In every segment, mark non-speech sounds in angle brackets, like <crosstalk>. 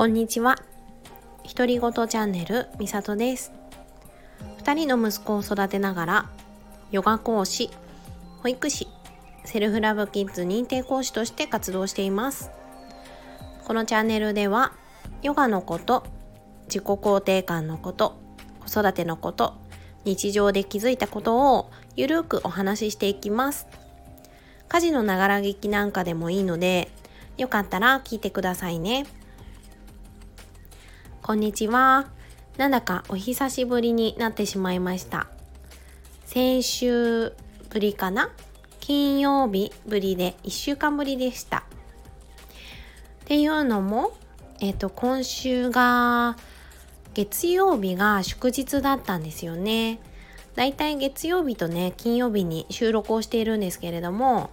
こんにちは。独り言チャンネルみさとです。二人の息子を育てながら、ヨガ講師、保育士、セルフラブキッズ認定講師として活動しています。このチャンネルでは、ヨガのこと、自己肯定感のこと、子育てのこと、日常で気づいたことをゆるくお話ししていきます。家事のながら聞きなんかでもいいので、よかったら聞いてくださいね。こんにちは。なんだかお久しぶりになってしまいました。先週ぶりかな？金曜日ぶりで1週間ぶりでした。っていうのも、えっ、ー、と、今週が月曜日が祝日だったんですよね。だいたい月曜日とね、金曜日に収録をしているんですけれども、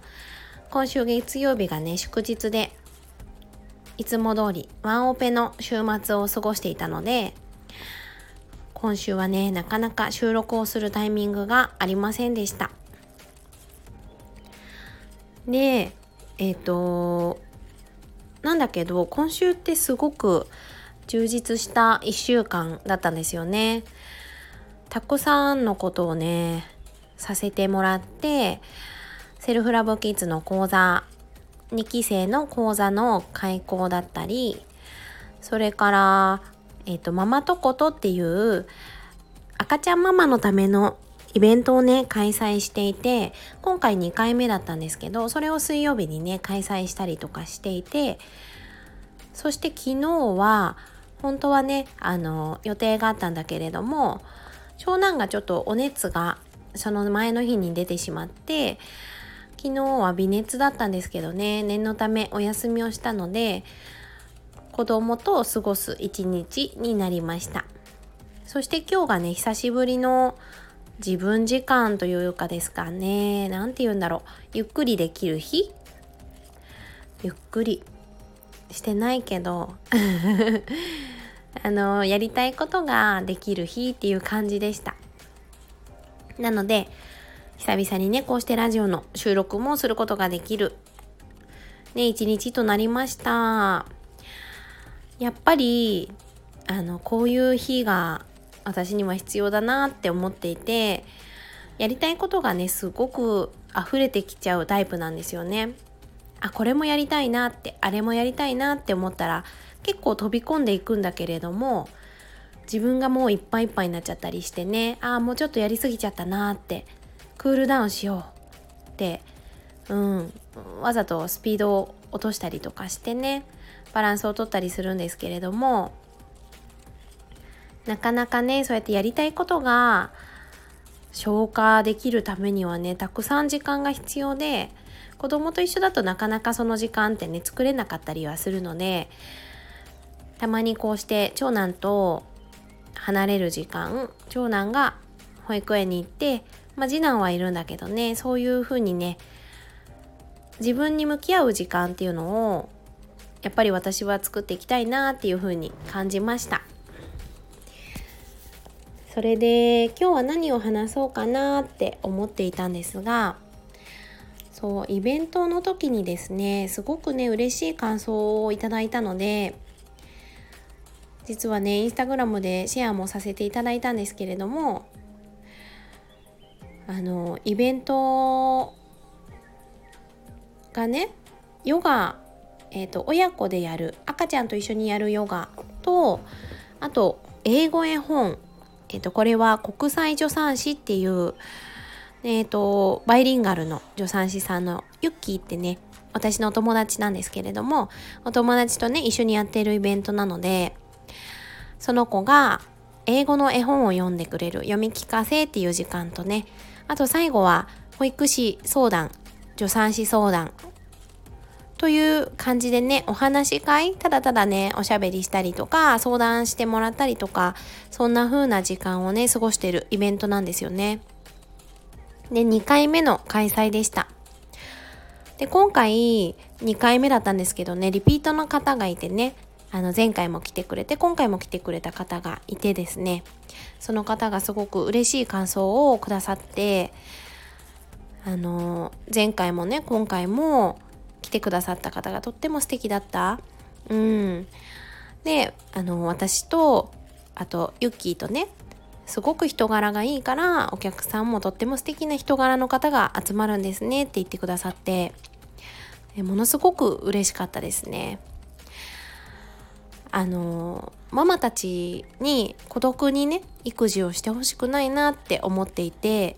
今週月曜日がね、祝日で、いつも通りワンオペの週末を過ごしていたので、今週はね、なかなか収録をするタイミングがありませんでした。で、えっ、ー、と、なんだけど、今週ってすごく充実した1週間だったんですよね。たくさんのことをね、させてもらって、セルフラブキッズの講座2期生の講座の開講だったりそれからえっ、ー、とママとことっていう赤ちゃんママのためのイベントをね開催していて今回2回目だったんですけどそれを水曜日にね開催したりとかしていてそして昨日は本当はねあの予定があったんだけれども長男がちょっとお熱がその前の日に出てしまって昨日は微熱だったんですけどね。念のためお休みをしたので子供と過ごす一日になりました。そして今日がね久しぶりの自分時間というかですかね。何て言うんだろう。ゆっくりできる日？ゆっくりしてないけど。<laughs> あのやりたいことができる日っていう感じでした。なので久々にね、こうしてラジオの収録もすることができる、ね、一日となりました。やっぱり、あの、こういう日が私には必要だなって思っていて、やりたいことがね、すごく溢れてきちゃうタイプなんですよね。あ、これもやりたいなって、あれもやりたいなって思ったら、結構飛び込んでいくんだけれども、自分がもういっぱいいっぱいになっちゃったりしてね、ああ、もうちょっとやりすぎちゃったなってクールダウンしようって、うん、わざとスピードを落としたりとかしてねバランスをとったりするんですけれどもなかなかねそうやってやりたいことが消化できるためにはねたくさん時間が必要で子供と一緒だとなかなかその時間ってね作れなかったりはするのでたまにこうして長男と離れる時間長男が保育園に行ってまあ、次男はいるんだけどねそういう風にね自分に向き合う時間っていうのをやっぱり私は作っていきたいなっていう風に感じました。それで今日は何を話そうかなって思っていたんですがそうイベントの時にですねすごくね嬉しい感想をいただいたので実はねインスタグラムでシェアもさせていただいたんですけれどもあのイベントがねヨガ、えーと、親子でやる赤ちゃんと一緒にやるヨガとあと英語絵本、えーと、これは国際助産師っていう、えーと、バイリンガルの助産師さんのユッキーってね私のお友達なんですけれどもお友達とね一緒にやってるイベントなのでその子が英語の絵本を読んでくれる読み聞かせっていう時間とねあと最後は保育士相談助産師相談という感じでねお話し会ただただねおしゃべりしたりとか相談してもらったりとかそんな風な時間をね過ごしてるイベントなんですよね。で2回目の開催でした。で今回2回目だったんですけどねリピートの方がいてねあの前回も来てくれて今回も来てくれた方がいてですね。その方がすごく嬉しい感想をくださってあの前回もね今回も来てくださった方がとっても素敵だった。うん。であの私とあとユッキーとねすごく人柄がいいからお客さんもとっても素敵な人柄の方が集まるんですねって言ってくださってものすごく嬉しかったですね。あのママたちに孤独にね育児をしてほしくないなって思っていて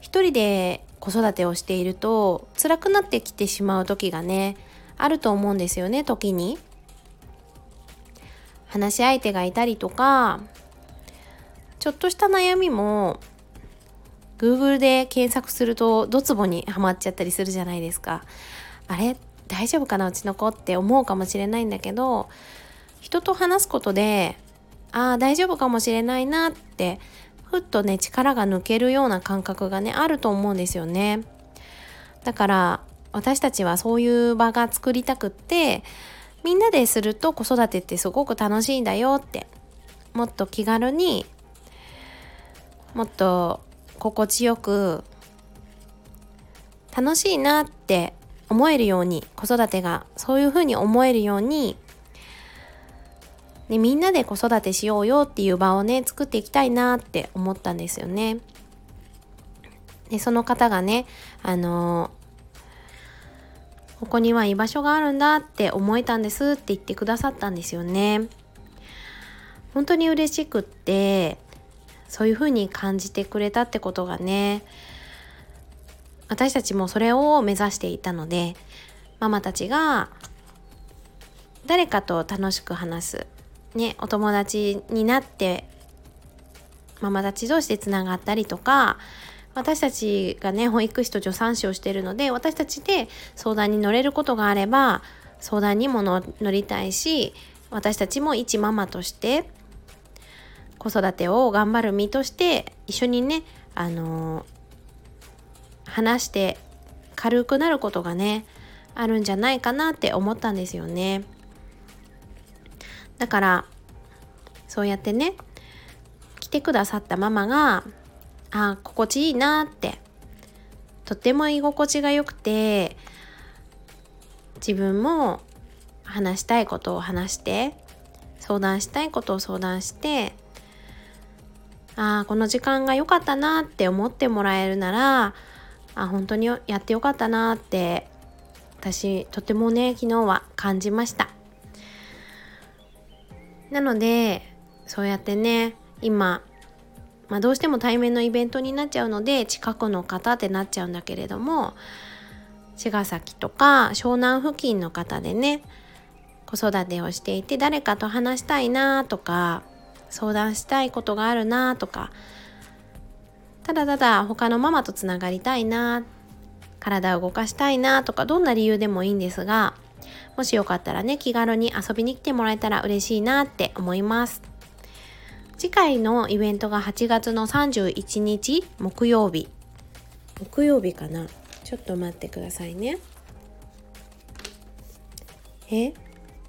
一人で子育てをしていると辛くなってきてしまう時がねあると思うんですよね時に。話し相手がいたりとかちょっとした悩みも Google で検索するとドツボにはまっちゃったりするじゃないですか。あれ大丈夫かなうちの子って思うかもしれないんだけど人と話すことでああ大丈夫かもしれないなってふっとね力が抜けるような感覚がねあると思うんですよね。だから私たちはそういう場が作りたくってみんなですると子育てってすごく楽しいんだよってもっと気軽にもっと心地よく楽しいなって思えるように子育てがそういうふうに思えるように、ね、みんなで子育てしようよっていう場をね作っていきたいなって思ったんですよね。でその方がねあのここには居場所があるんだって思えたんですって言ってくださったんですよね。本当に嬉しくってそういうふうに感じてくれたってことがね私たちもそれを目指していたのでママたちが誰かと楽しく話す、ね、お友達になってママたち同士でつながったりとか私たちがね保育士と助産師をしているので私たちで相談に乗れることがあれば相談にも乗りたいし私たちも一ママとして子育てを頑張る身として一緒にねあの話して軽くなることがねあるんじゃないかなって思ったんですよね。だからそうやってね来てくださったママがあ心地いいなってとっても居心地が良くて自分も話したいことを話して相談したいことを相談してああこの時間が良かったなって思ってもらえるならあ本当にやってよかったなって私とてもね昨日は感じました。なのでそうやってね今、まあ、どうしても対面のイベントになっちゃうので近くの方ってなっちゃうんだけれども茅ヶ崎とか湘南付近の方でね子育てをしていて誰かと話したいなとか相談したいことがあるなとかただただ他のママとつながりたいな体を動かしたいなとかどんな理由でもいいんですがもしよかったらね気軽に遊びに来てもらえたら嬉しいなって思います。次回のイベントが8月の31日木曜日。木曜日かな？ちょっと待ってくださいね。え？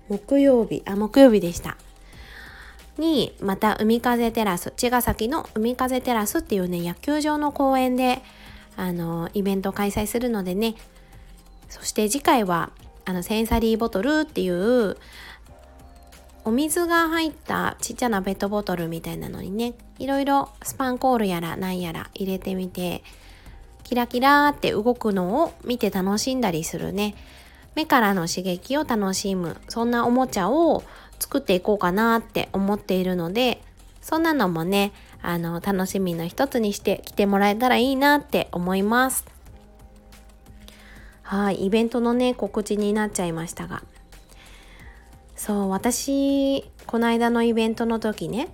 木曜日？あ木曜日でした。にまた海風テラス茅ヶ崎の海風テラスっていうね野球場の公園であのイベント開催するのでね。そして次回はあのセンサリーボトルっていうお水が入ったちっちゃなペットボトルみたいなのにねいろいろスパンコールやらなんやら入れてみてキラキラって動くのを見て楽しんだりするね。目からの刺激を楽しむ。そんなおもちゃを作っていこうかなって思っているのでそんなのもねあの楽しみの一つにして来てもらえたらいいなって思います。はいイベントのね告知になっちゃいましたが。そう私この間のイベントの時ね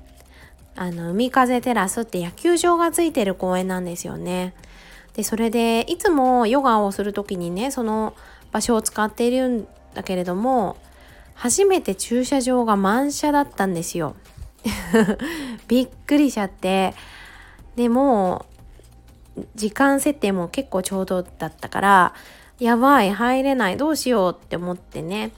あの海風テラスって野球場がついてる公園なんですよね。でそれでいつもヨガをする時にねその場所を使っているんだけれども初めて駐車場が満車だったんですよ。<laughs> びっくりしちゃって。でも時間設定も結構ちょうどだったからやばい入れないどうしようって思ってね。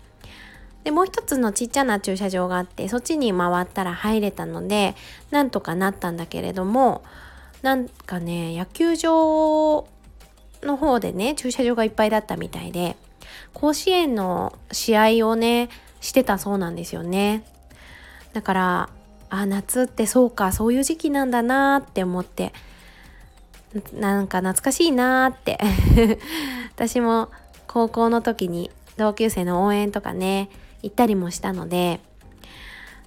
でもう一つのちっちゃな駐車場があってそっちに回ったら入れたのでなんとかなったんだけれどもなんかね野球場の方でね駐車場がいっぱいだったみたいで甲子園の試合をねしてたそうなんですよね。だからあ夏ってそうかそういう時期なんだなって思ってなんか懐かしいなって。<laughs> 私も高校の時に同級生の応援とかね行ったりもしたので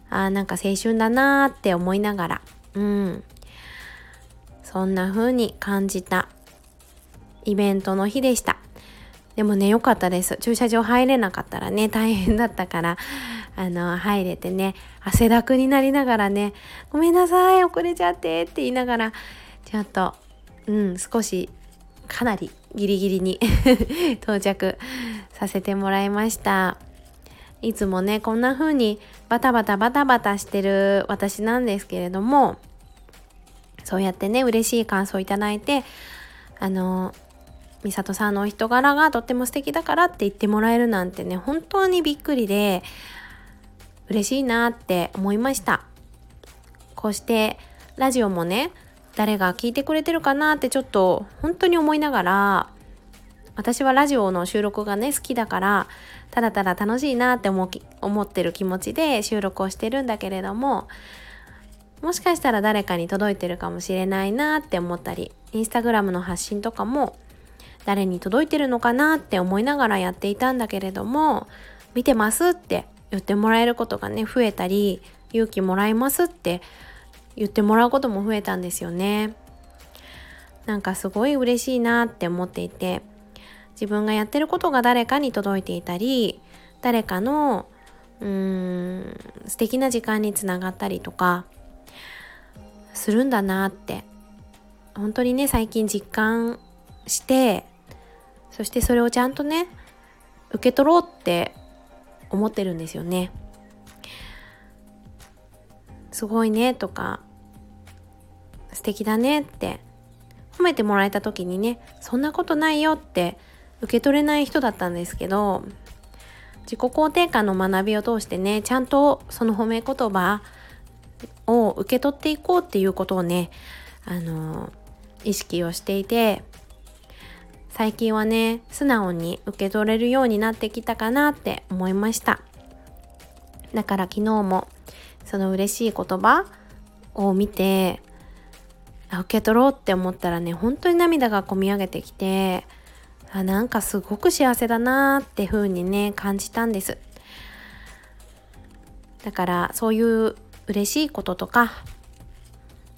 あなんか青春だなって思いながらうん。そんな風に感じたイベントの日でした。でもね良かったです。駐車場入れなかったらね大変だったから <laughs> あの入れてね汗だくになりながらね「ごめんなさい遅れちゃって」って言いながらちょっとうん少しかなりギリギリに <laughs> 到着させてもらいました。いつもねこんな風にバタバタバタバタしてる私なんですけれどもそうやってね嬉しい感想をいただいてあの美里さんのお人柄がとっても素敵だからって言ってもらえるなんてね本当にびっくりで嬉しいなって思いました。こうしてラジオもね誰が聞いてくれてるかなってちょっと本当に思いながら私はラジオの収録がね好きだからただただ楽しいなって思思ってる気持ちで収録をしてるんだけれどももしかしたら誰かに届いてるかもしれないなって思ったりインスタグラムの発信とかも誰に届いてるのかなって思いながらやっていたんだけれども見てますって言ってもらえることがね増えたり勇気もらいますって言ってもらうことも増えたんですよね。なんかすごい嬉しいなって思っていて自分がやってることが誰かに届いていたり誰かのうーん素敵な時間につながったりとかするんだなって本当にね最近実感してそしてそれをちゃんとね受け取ろうって思ってるんですよね。すごいねとか素敵だねって褒めてもらえた時にねそんなことないよって受け取れない人だったんですけど自己肯定感の学びを通してねちゃんとその褒め言葉を受け取っていこうっていうことをねあの意識をしていて最近はね素直に受け取れるようになってきたかなって思いました。だから昨日もその嬉しい言葉を見て受け取ろうって思ったらね本当に涙がこみ上げてきてあなんかすごく幸せだなーって風にね感じたんです。だからそういう嬉しいこととか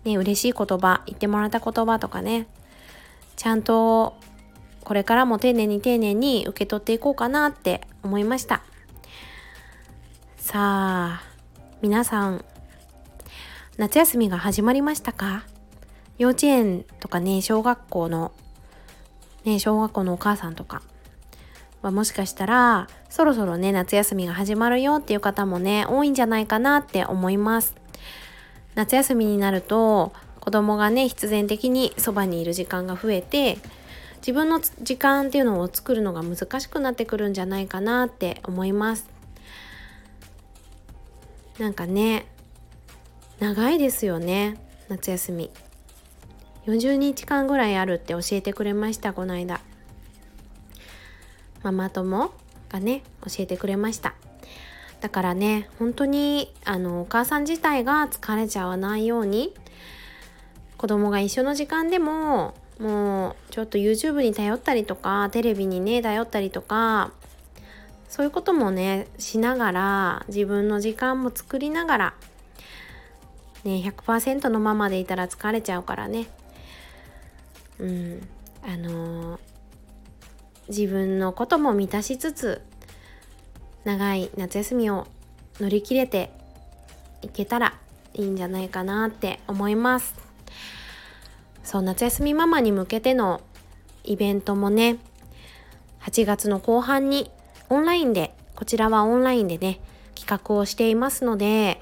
ね嬉しい言葉言ってもらった言葉とかねちゃんとこれからも丁寧に丁寧に受け取っていこうかなって思いました。さあ皆さん夏休みが始まりましたか？幼稚園とかね小学校のね小学校のお母さんとか。はもしかしたらそろそろね夏休みが始まるよっていう方もね多いんじゃないかなって思います。夏休みになると子供がね必然的にそばにいる時間が増えて自分の時間っていうのを作るのが難しくなってくるんじゃないかなって思います。なんかね長いですよね夏休み。40日間ぐらいあるって教えてくれましたこの間。ママ友がね教えてくれました。だからね本当にあのお母さん自体が疲れちゃわないように子供が一緒の時間でももうちょっと YouTube に頼ったりとかテレビにね頼ったりとかそういうこともねしながら自分の時間も作りながらね100%のままでいたら疲れちゃうからね。うん。あのー、自分のことも満たしつつ長い夏休みを乗り切れていけたらいいんじゃないかなって思います。そう夏休みママに向けてのイベントもね8月の後半にオンラインでこちらはオンラインでね企画をしていますので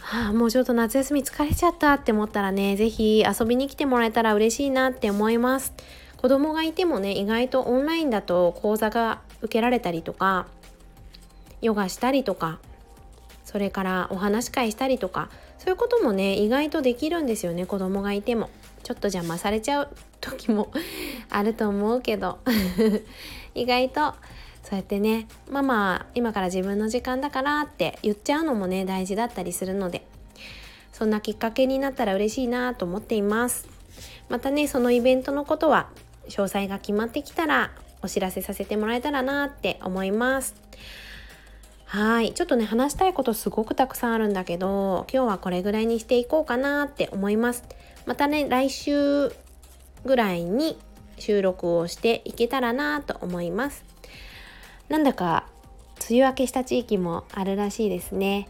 はあ、もうちょっと夏休み疲れちゃったって思ったらね、是非遊びに来てもらえたら嬉しいなって思います。子供がいてもね、意外とオンラインだと講座が受けられたりとか、ヨガしたりとか、それからお話し会したりとか、そういうこともね、意外とできるんですよね、子供がいても。ちょっと邪魔されちゃう時も <laughs> あると思うけど。<laughs> 意外とそうやってねママ今から自分の時間だからって言っちゃうのもね大事だったりするので。そんなきっかけになったら嬉しいなと思っています。またねそのイベントのことは詳細が決まってきたらお知らせさせてもらえたらなって思います。はい。ちょっとね話したいことすごくたくさんあるんだけど今日はこれぐらいにしていこうかなって思います。またね来週ぐらいに収録をしていけたらなと思います。なんだか梅雨明けした地域もあるらしいですね。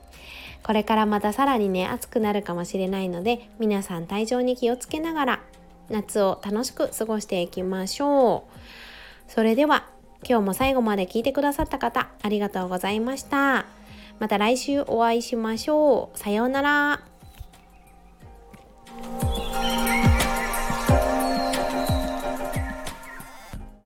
これからまたさらにね暑くなるかもしれないので皆さん体調に気をつけながら夏を楽しく過ごしていきましょう。それでは今日も最後まで聞いてくださった方ありがとうございました。また来週お会いしましょう。さようなら。